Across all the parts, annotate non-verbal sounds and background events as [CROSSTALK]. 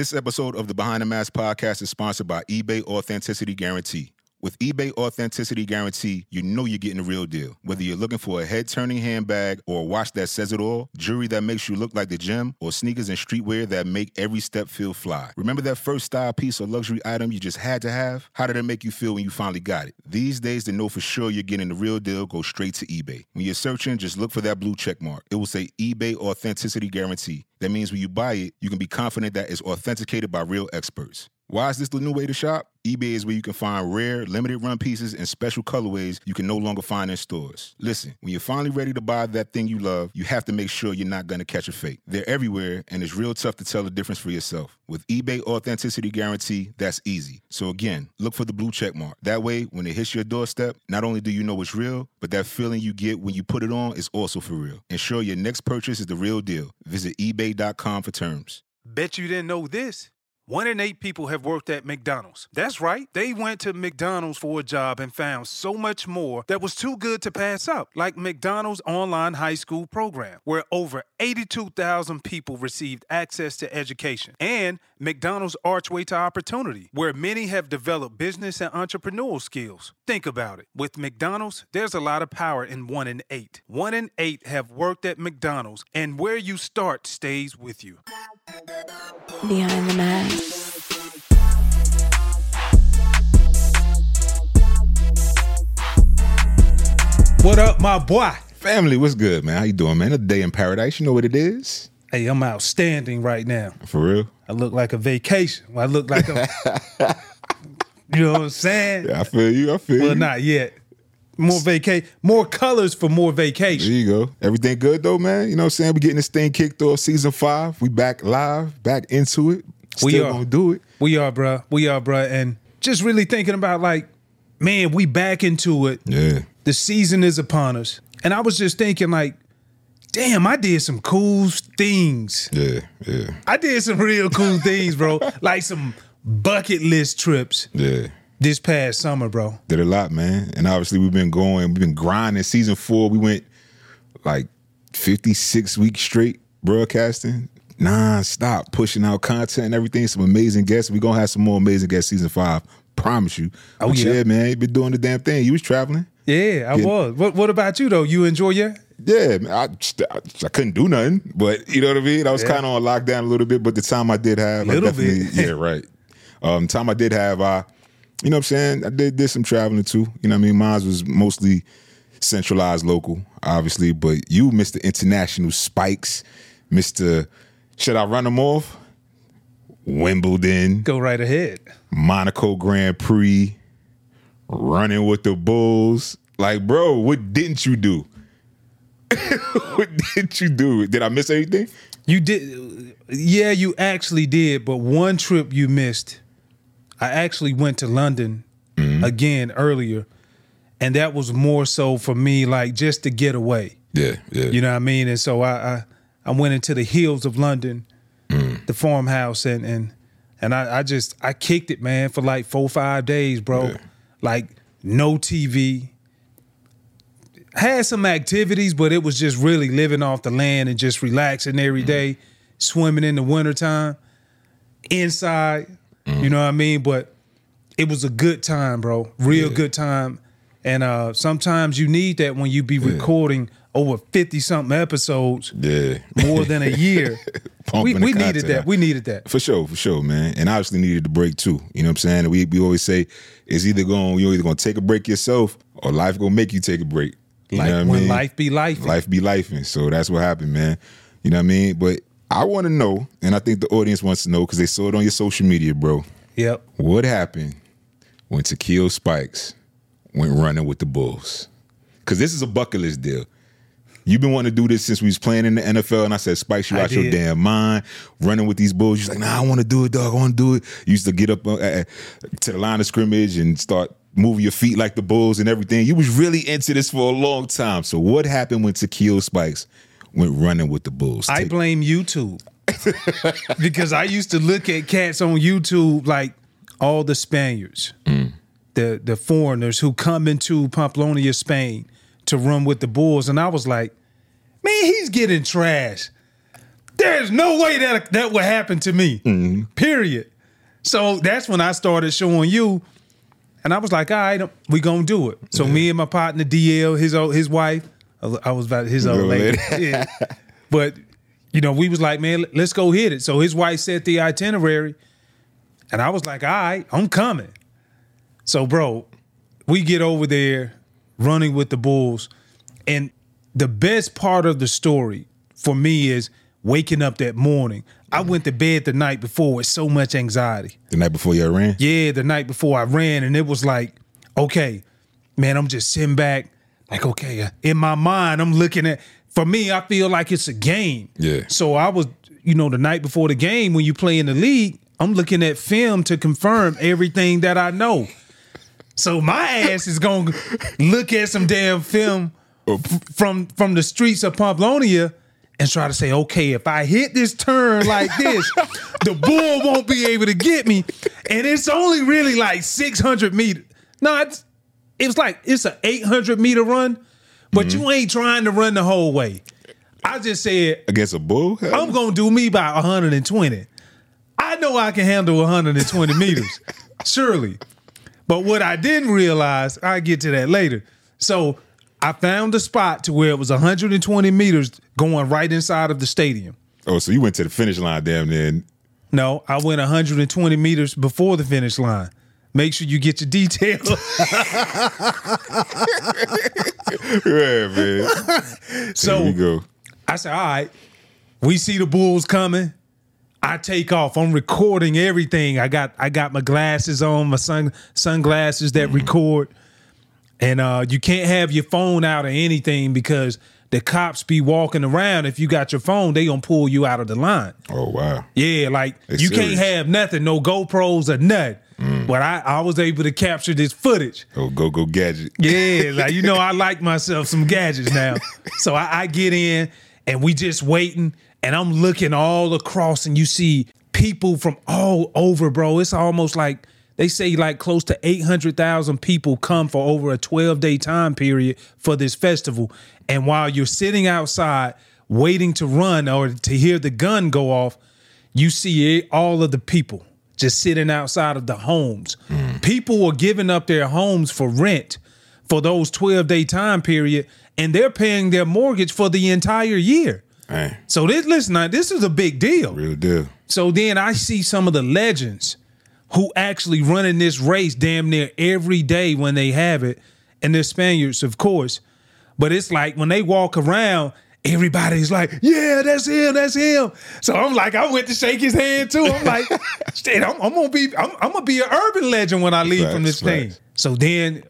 This episode of the Behind the Mask podcast is sponsored by eBay Authenticity Guarantee. With eBay Authenticity Guarantee, you know you're getting the real deal. Whether you're looking for a head turning handbag or a watch that says it all, jewelry that makes you look like the gym, or sneakers and streetwear that make every step feel fly. Remember that first style piece or luxury item you just had to have? How did it make you feel when you finally got it? These days, to know for sure you're getting the real deal, go straight to eBay. When you're searching, just look for that blue check mark. It will say eBay Authenticity Guarantee. That means when you buy it, you can be confident that it's authenticated by real experts. Why is this the new way to shop? eBay is where you can find rare, limited run pieces and special colorways you can no longer find in stores. Listen, when you're finally ready to buy that thing you love, you have to make sure you're not going to catch a fake. They're everywhere, and it's real tough to tell the difference for yourself. With eBay Authenticity Guarantee, that's easy. So again, look for the blue check mark. That way, when it hits your doorstep, not only do you know it's real, but that feeling you get when you put it on is also for real. Ensure your next purchase is the real deal. Visit eBay.com for terms. Bet you didn't know this. One in eight people have worked at McDonald's. That's right. They went to McDonald's for a job and found so much more that was too good to pass up, like McDonald's online high school program, where over 82,000 people received access to education, and McDonald's Archway to Opportunity, where many have developed business and entrepreneurial skills. Think about it. With McDonald's, there's a lot of power in one in eight. One in eight have worked at McDonald's, and where you start stays with you. Behind the Mask. What up, my boy? Family, what's good, man? How you doing, man? A day in paradise. You know what it is? Hey, I'm outstanding right now. For real? I look like a vacation. I look like a. [LAUGHS] you know what I'm saying? Yeah, I feel you. I feel Well, you. not yet. More vacation, more colors for more vacation. There you go. Everything good though, man. You know what I'm saying? We getting this thing kicked off season five. We back live, back into it. Still We are. gonna do it. We are, bruh. We are, bruh. And just really thinking about like, man, we back into it. Yeah. The season is upon us. And I was just thinking, like, damn, I did some cool things. Yeah. Yeah. I did some real cool [LAUGHS] things, bro. Like some bucket list trips Yeah. this past summer, bro. Did a lot, man. And obviously we've been going, we've been grinding. Season four, we went like 56 weeks straight broadcasting. Non-stop pushing out content and everything. Some amazing guests. We're gonna have some more amazing guests season five. Promise you. Oh, But yeah. man. You been doing the damn thing. You was traveling. Yeah, I was. What What about you though? You enjoy your? Yeah, man, I, I, I couldn't do nothing, but you know what I mean. I was Yeah. kind of on lockdown a little bit, but the time I did have, I Little bit. yeah, right. Um, time I did have, I, you know what I'm saying. I did did some traveling too. You know what I mean. Mine was mostly centralized, local, obviously, but you, Mister International Spikes, Mister, should I run them off? Wimbledon, Go right ahead. Monaco Grand Prix, running with the Bulls. Like, bro, what didn't you do? [LAUGHS] what didn't you do? Did I miss anything? You did, yeah, you actually did. But one trip you missed. I actually went to London mm-hmm. again earlier, and that was more so for me, like just to get away. Yeah, yeah. You know what I mean? And so I I, I went into the hills of London, mm. the farmhouse, and and and I, I just I kicked it, man, for like four five days, bro. Yeah. Like no TV. Had some activities, but it was just really living off the land and just relaxing every day, swimming in the wintertime, inside. You know what I mean? But it was a good time, bro. Real Yeah. good time. And uh sometimes you need that when you be recording over 50 something episodes yeah. more than a year. [LAUGHS] we we needed that. out. We needed that. For sure, for sure, man. And I obviously needed the break too. You know what I'm saying? We we always say it's either going you're either gonna take a break yourself or life gonna make you take a break. You Like know what I when mean? life be life. life be life and so that's what happened man you know what i mean but i want to know and i think the audience wants to know because they saw it on your social media bro Yep. what happened when Takeo Spikes went running with the Bulls? Because this is a bucket list deal. You've been wanting to do this since we was playing in the NFL, and I said, Spikes, you I out your damn mind, running with these Bulls. You're like, nah, I want to do it, dog. I want to do it. You used to get up uh, uh, to the line of scrimmage and start moving your feet like the Bulls and everything. You was really into this for a long time. So what happened when Takeo Spikes went running with the Bulls? I Take- blame YouTube. [LAUGHS] because I used to look at cats on YouTube like all the Spaniards, the the foreigners who come into Pamplona, Spain to run with the Bulls. And I was like, man, he's getting trash. There's no way that that would happen to me. Mm-hmm. Period. So that's when I started showing you, and I was like, all right, we gonna do it. So me and my partner DL, his old his wife, I was about his old lady. [LAUGHS] yeah. But you know, we was like, man, let's go hit it. So his wife set the itinerary, and I was like, all right, I'm coming. So, bro, we get over there running with the Bulls. And the best part of the story for me is waking up that morning. I went to bed the night before with so much anxiety. The night before you ran? Yeah, the night before I ran, and it was like, okay, man, I'm just sitting back, like, okay, uh, in my mind, I'm looking at. For me, I feel like it's a game. Yeah. So I was, you know, the night before the game when you play in the league, I'm looking at film to confirm everything that I know. So my ass is gonna look at some damn film from from the streets of Pamplonia and try to say, okay, if I hit this turn like this, [LAUGHS] the bull won't be able to get me. And it's only really like 600 meters. No, it's it was like it's an 800 meter run, but you mm-hmm. ain't trying to run the whole way. I just said Against a bull? I'm gonna do me by 120. I know I can handle 120 [LAUGHS] meters, surely. But what I didn't realize, I get to that later. So I found a spot to where it was 120 meters going right inside of the stadium. oh, so you went to the finish line damn near. No, I went 120 meters before the finish line. Make sure you get your details. [LAUGHS] Yeah, man. so Here we go. I said, all right, we see the Bulls coming. I take off. I'm recording everything. I got I got my glasses on, my sun sunglasses that mm-hmm. record. And uh, you can't have your phone out or anything because the cops be walking around. If you got your phone, they gonna pull you out of the line. Oh, wow. Yeah, like It's you can't have nothing, no GoPros or nothing. But I, I was able to capture this footage. Oh, go, go, gadget. Yeah, like you know, I like myself some gadgets now. [LAUGHS] So I, I get in and we just waiting, and I'm looking all across, and you see people from all over, bro. It's almost like they say like close to 800,000 people come for over a 12 day time period for this festival. And while you're sitting outside waiting to run or to hear the gun go off, you see all of the people just sitting outside of the homes. Hmm. People were giving up their homes for rent for those 12 day time period, and they're paying their mortgage for the entire year. Man, So this listen, now, this is a big deal. real deal. So then I see some of the legends who actually running this race damn near every day when they have it, and they're Spaniards, of course. But it's like when they walk around, everybody's like, "Yeah, that's him, that's him." So I'm like, I went to shake his hand too. I'm like, [LAUGHS] "Shit, I'm, I'm gonna be, I'm, I'm gonna be an urban legend when I leave from this Facts, thing." So then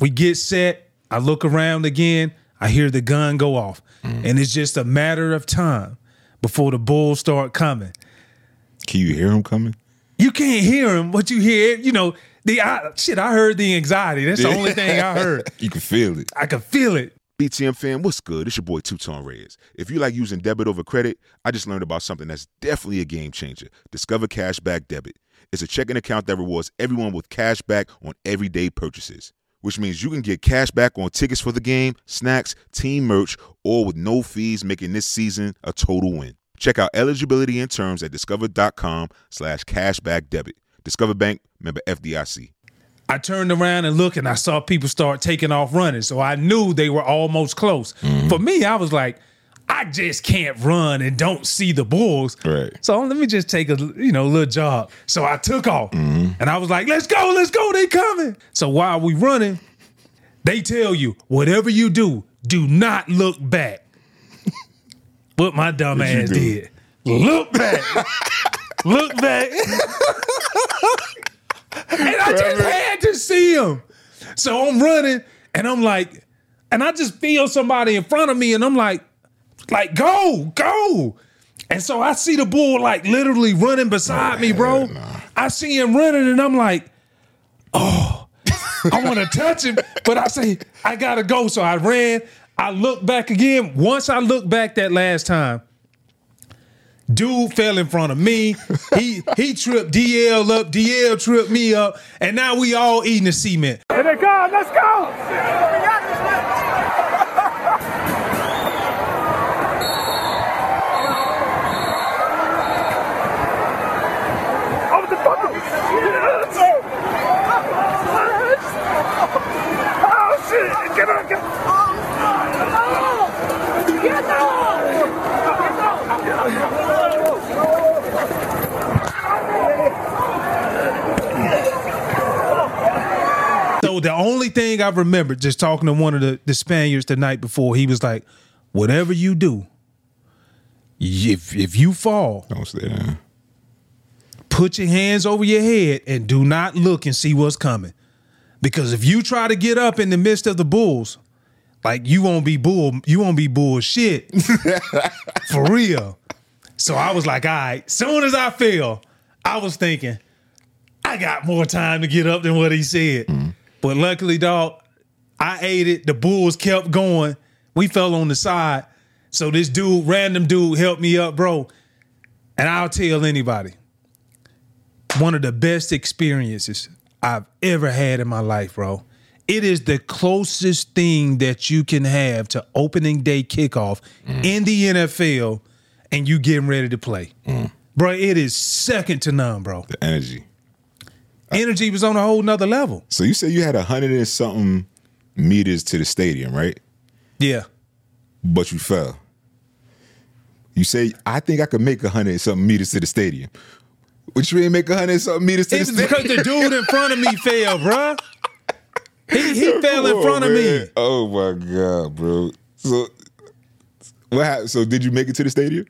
we get set. I look around again. I hear the gun go off, mm. and it's just a matter of time before the bulls start coming. Can you hear him coming? You can't hear him, but you hear, you know, the I, shit. I heard the anxiety. That's the only thing I heard. [LAUGHS] You can feel it. I can feel it. BTM fam, what's good? It's your boy Tutan Reyes. If you like using debit over credit, I just learned about something that's definitely a game changer. Discover Cashback Debit. It's a checking account that rewards everyone with cash back on everyday purchases, which means you can get cash back on tickets for the game, snacks, team merch, all with no fees, making this season a total win. Check out eligibility and terms at discover.com slash cashback debit. Discover Bank, member FDIC. I turned around and looked, and I saw people start taking off running. So I knew they were almost close. Mm-hmm. For me, I was like, I just can't run and don't see the bulls. Right. So let me just take a you know little jog. So I took off, mm-hmm. and I was like, "Let's go, let's go, they coming." So while we running, they tell you whatever you do, do not look back. What my dumb ass did, look back, look back, and I just had to see him. So I'm running, and I'm like, and I just feel somebody in front of me, and I'm like, like go, go. And so I see the bull like literally running beside me, bro. I see him running, and I'm like, oh, I want to touch him, but I say I gotta go. So I ran. I look back again. Once I look back that last time, dude fell in front of me. [LAUGHS] He he tripped DL up. DL tripped me up, and now we all eating the cement. Here they come. Let's go. Thing I remember just talking to one of the, the Spaniards the night before, he was like, whatever you do, if if you fall, Don't stay down. put your hands over your head and do not look and see what's coming. Because if you try to get up in the midst of the bulls, like you won't be bull, you won't be bullshit. [LAUGHS] For real. So I was like, all right, soon as I fell, I was thinking, I got more time to get up than what he said. But luckily, dog, I ate it. The bulls kept going. We fell on the side. So this dude, random dude, helped me up, bro. And I'll tell anybody, one of the best experiences I've ever had in my life, bro. It is the closest thing that you can have to opening day kickoff mm. in the NFL and you getting ready to play. Mm. Bro, it is second to none, bro. The energy. Energy was on a whole nother level. So you said you had a hundred and something meters to the stadium, right? Yeah. But you fell. You say, I think I could make a hundred and something meters to the stadium. But you ain't make a hundred and something meters to It's the stadium. because the dude in front of me [LAUGHS] fell, bro. He, he fell in front on, of man. me. Oh my god, bro. So what happened? So did you make it to the stadium?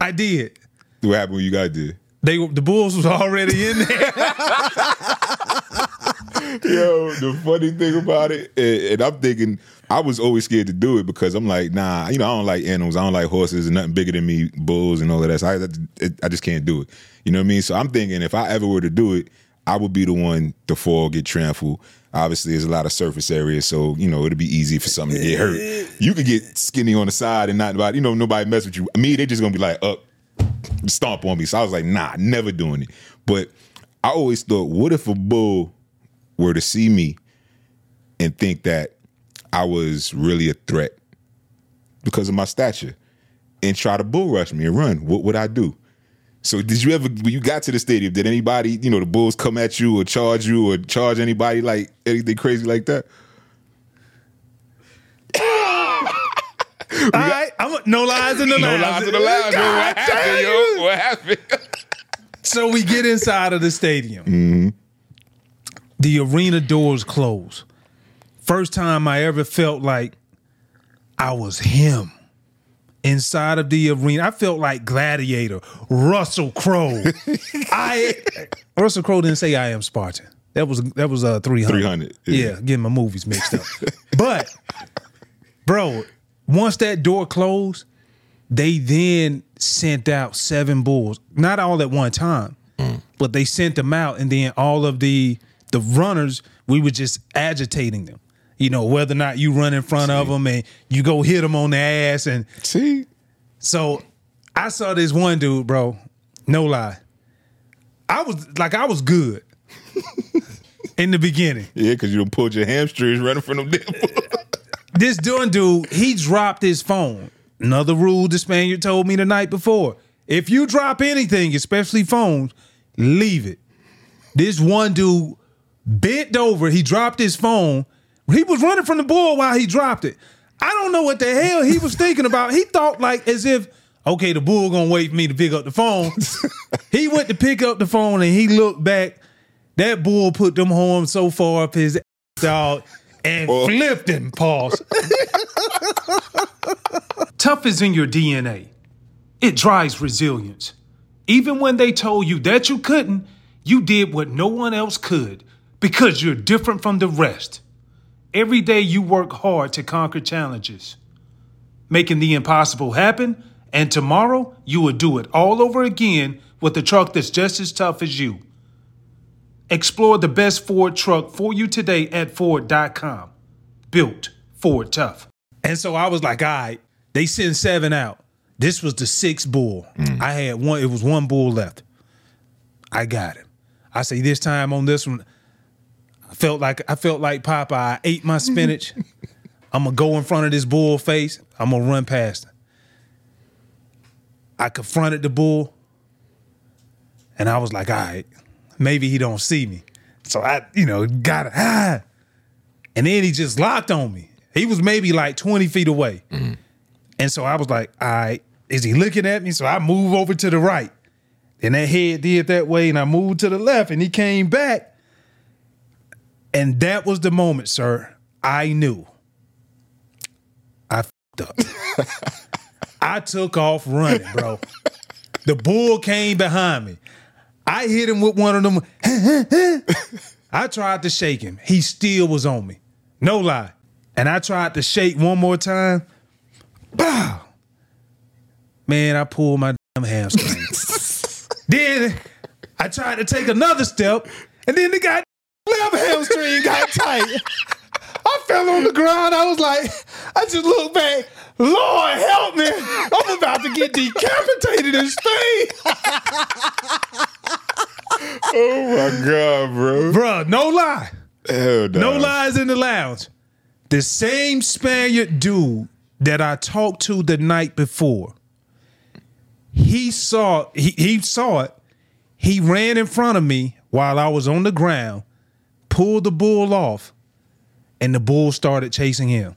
I did. What happened when you got there? They the Bulls was already in there. [LAUGHS] Yo, the funny thing about it, and, and I'm thinking, I was always scared to do it because I'm like, nah, you know, I don't like animals, I don't like horses, and nothing bigger than me, bulls and all of that. So I, I just can't do it. You know what I mean? So I'm thinking, if I ever were to do it, I would be the one to fall, get trampled. Obviously, there's a lot of surface area, so you know it'd be easy for something to get hurt. You could get skinny on the side and not, you know, nobody mess with you. Me, they just gonna be like, up, stomp on me. So I was like, nah, never doing it. But I always thought, what if a bull were to see me and think that I was really a threat because of my stature and try to bull rush me and run, what would I do? So did you ever when you got to the stadium, did anybody, you know, the Bulls come at you or charge you or charge anybody like anything crazy like that? All right, I'm no lies in the No lounge. lies in the lounge. yo. What happened, yo? What happened? So we get inside of the stadium. Mm-hmm. The arena doors close. First time I ever felt like I was him inside of the arena. I felt like Gladiator, Russell Crowe. [LAUGHS] I Russell Crowe didn't say I am Spartan. That was that was uh 300. 300, Yeah. yeah. getting my movies mixed up. but bro, once that door closed, they then sent out seven bulls. Not all at one time, mm. but they sent them out, and then all of the the runners, we were just agitating them. You know, whether or not you run in front of them and you go hit them on the ass, and See? so I saw this one dude, bro. No lie, I was like, I was good [LAUGHS] in the beginning. Yeah, because you pulled your hamstrings running from them damn Bulls. [LAUGHS] this doing dude, he dropped his phone. Another rule the Spaniard told me the night before. If you drop anything, especially phones, leave it. This one dude bent over, he dropped his phone. He was running from the bull while he dropped it. I don't know what the hell he was thinking about. He thought like as if, okay, the bull gonna wait for me to pick up the phone. [LAUGHS] he went to pick up the phone and he looked back. That bull put them horns so far up his ass dog and Oh. flipped him. Pause. Tough is in your DNA. It drives resilience. Even when they told you that you couldn't, you did what no one else could because you're different from the rest. Every day you work hard to conquer challenges, making the impossible happen, and tomorrow you will do it all over again with a truck that's just as tough as you. Explore the best Ford truck for you today at Ford.com. Built Ford Tough. And so I was like, all right, they send seven out. This was the sixth bull. Mm. I had one, it was one bull left. I got him. I say this time on this one, I felt like I felt like Popeye. I ate my spinach. [LAUGHS] I'm gonna go in front of this bull face. I'm gonna run past him. I confronted the bull, and I was like, all right, maybe he don't see me. So I, you know, got it. Ah. And then he just locked on me. He was maybe like 20 feet away. And so I was like, all right, is he looking at me? So I move over to the right. Then that head did that way, and I moved to the left, and he came back. And that was the moment, sir. I knew. I fed up. [LAUGHS] I took off running, bro. The bull came behind me. I hit him with one of them. [LAUGHS] I tried to shake him. He still was on me. No lie. And I tried to shake one more time. Bow. Man, I pulled my damn hamstring. [LAUGHS] then I tried to take another step, and then the guy left hamstring got tight. I fell on the ground. I was like, I just looked back. Lord help me. I'm about to get decapitated in Spain. [LAUGHS] [LAUGHS] Oh my god, bro. Bro, no lie. Hell no. No lies in the lounge. The same Spaniard dude that I talked to the night before. He saw he, he saw it. He ran in front of me while I was on the ground, pulled the bull off, and the bull started chasing him.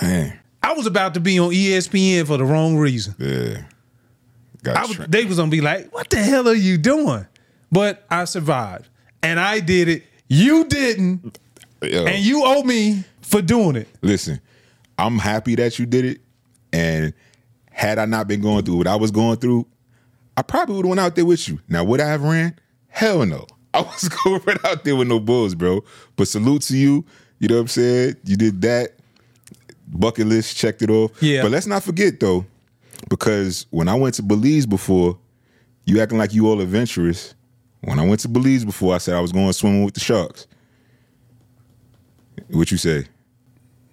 Man. I was about to be on ESPN for the wrong reason. Yeah. Got I they was gonna be like, "What the hell are you doing?" But I survived, and I did it. You didn't, Yo, and you owe me for doing it. listen, I'm happy that you did it. And had I not been going through what I was going through, I probably would have went out there with you. Now, would I have ran? Hell no. [LAUGHS] I was going [LAUGHS] right out there with no bulls, bro. But salute to you. You know what I'm saying? You did that. Bucket list, checked it off. Yeah. But let's not forget though, because when I went to Belize before, you acting like you all adventurous. When I went to Belize before, I said I was going swimming with the sharks. What you say?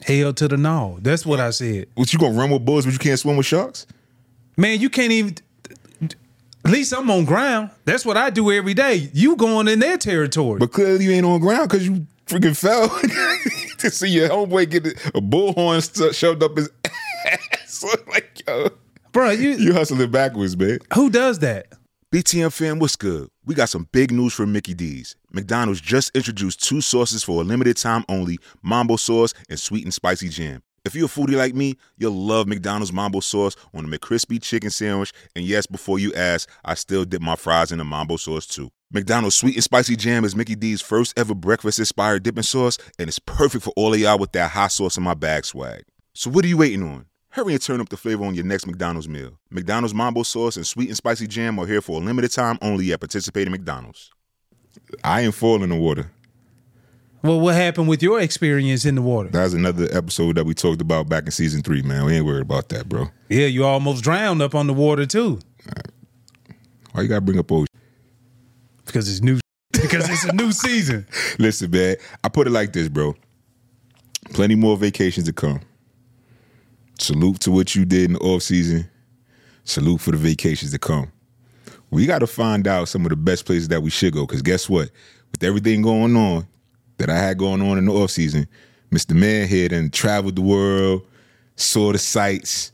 Hell to the no. That's what I said. What you gonna run with bulls, but you can't swim with sharks? Man, you can't even. At least I'm on ground. That's what I do every day. You going in their territory. But clearly you ain't on ground because you freaking fell [LAUGHS] to see your homeboy get a bullhorn shoved up his [LAUGHS] ass. [LAUGHS] Like, yo, Bro, you, you hustling backwards, man. who does that? BTM fam, what's good? We got some big news from Mickey D's. McDonald's just introduced two sauces for a limited time only Mambo sauce and sweet and spicy jam. If you're a foodie like me, you'll love McDonald's Mambo sauce on the McCrispy chicken sandwich. And yes, before you ask, I still dip my fries in the Mambo sauce too. McDonald's sweet and spicy jam is Mickey D's first ever breakfast inspired dipping sauce, and it's perfect for all of y'all with that hot sauce in my bag swag. So what are you waiting on? Hurry and turn up the flavor on your next McDonald's meal. McDonald's Mambo sauce and sweet and spicy jam are here for a limited time only at participating McDonald's. I ain't fall in the water. Well, what happened with your experience in the water? That was another episode that we talked about back in season three, man. We ain't worried about that, bro. Yeah, you almost drowned up on the water too. Why you gotta bring up old? [LAUGHS] Because it's new. [LAUGHS] Because it's a new season. [LAUGHS] Listen, man. I put it like this, bro. Plenty more vacations to come. Salute to what you did in the off season. Salute for the vacations to come. We got to find out some of the best places that we should go. Because guess what? With everything going on that I had going on in the off season, Mr. Man here and traveled the world, saw the sights.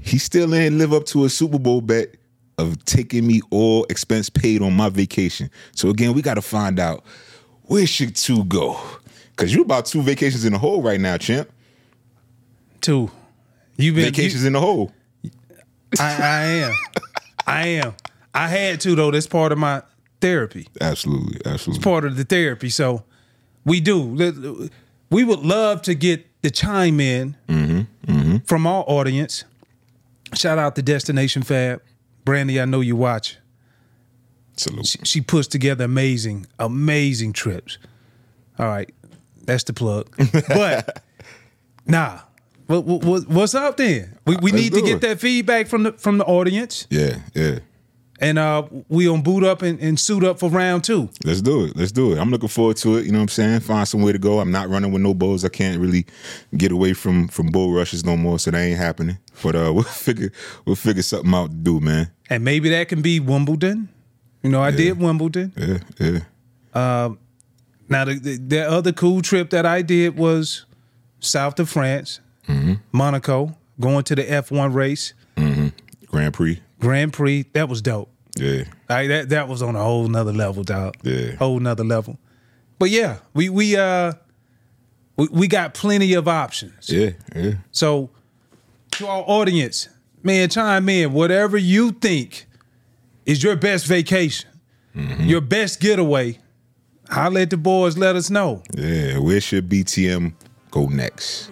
He still ain't live up to a Super Bowl bet of taking me all expense paid on my vacation. So again, we got to find out where should Tu go? Cause you about two vacations in the hole right now, champ. Two. You've been Vacations in the hole. I, I am. I am. I had to though. That's part of my therapy. Absolutely, absolutely. It's part of the therapy. So we do. We would love to get the chime in mm-hmm, mm-hmm. from our audience. Shout out to Destination Fab. Brandy, I know you watch. Salute. She, she puts together amazing, amazing trips. All right, that's the plug. [LAUGHS] But nah, what, what, what's up then? We, we Let's need to get it. that feedback from the from the audience, Yeah, yeah. and uh, we on boot up and, and suit up for round two. Let's do it. Let's do it. I'm looking forward to it. You know what I'm saying? Find somewhere to go. I'm not running with no bulls. I can't really get away from from bull rushes no more, so that ain't happening. But uh, [LAUGHS] we'll figure we'll figure something out to do, man. And maybe that can be Wimbledon. You know, I did Wimbledon. Yeah, yeah. Now the, the the other cool trip that I did was south of France, Monaco, going to the F1 race, Grand Prix. Grand Prix. That was dope. Yeah, Like that that was on a whole nother level, dog. Yeah. Whole nother level. But yeah, we we uh we, we got plenty of options. yeah, yeah. So to our audience, man, chime in. Whatever you think is your best vacation, your best getaway. I'll let the boys let us know. Yeah, where should BTM go next?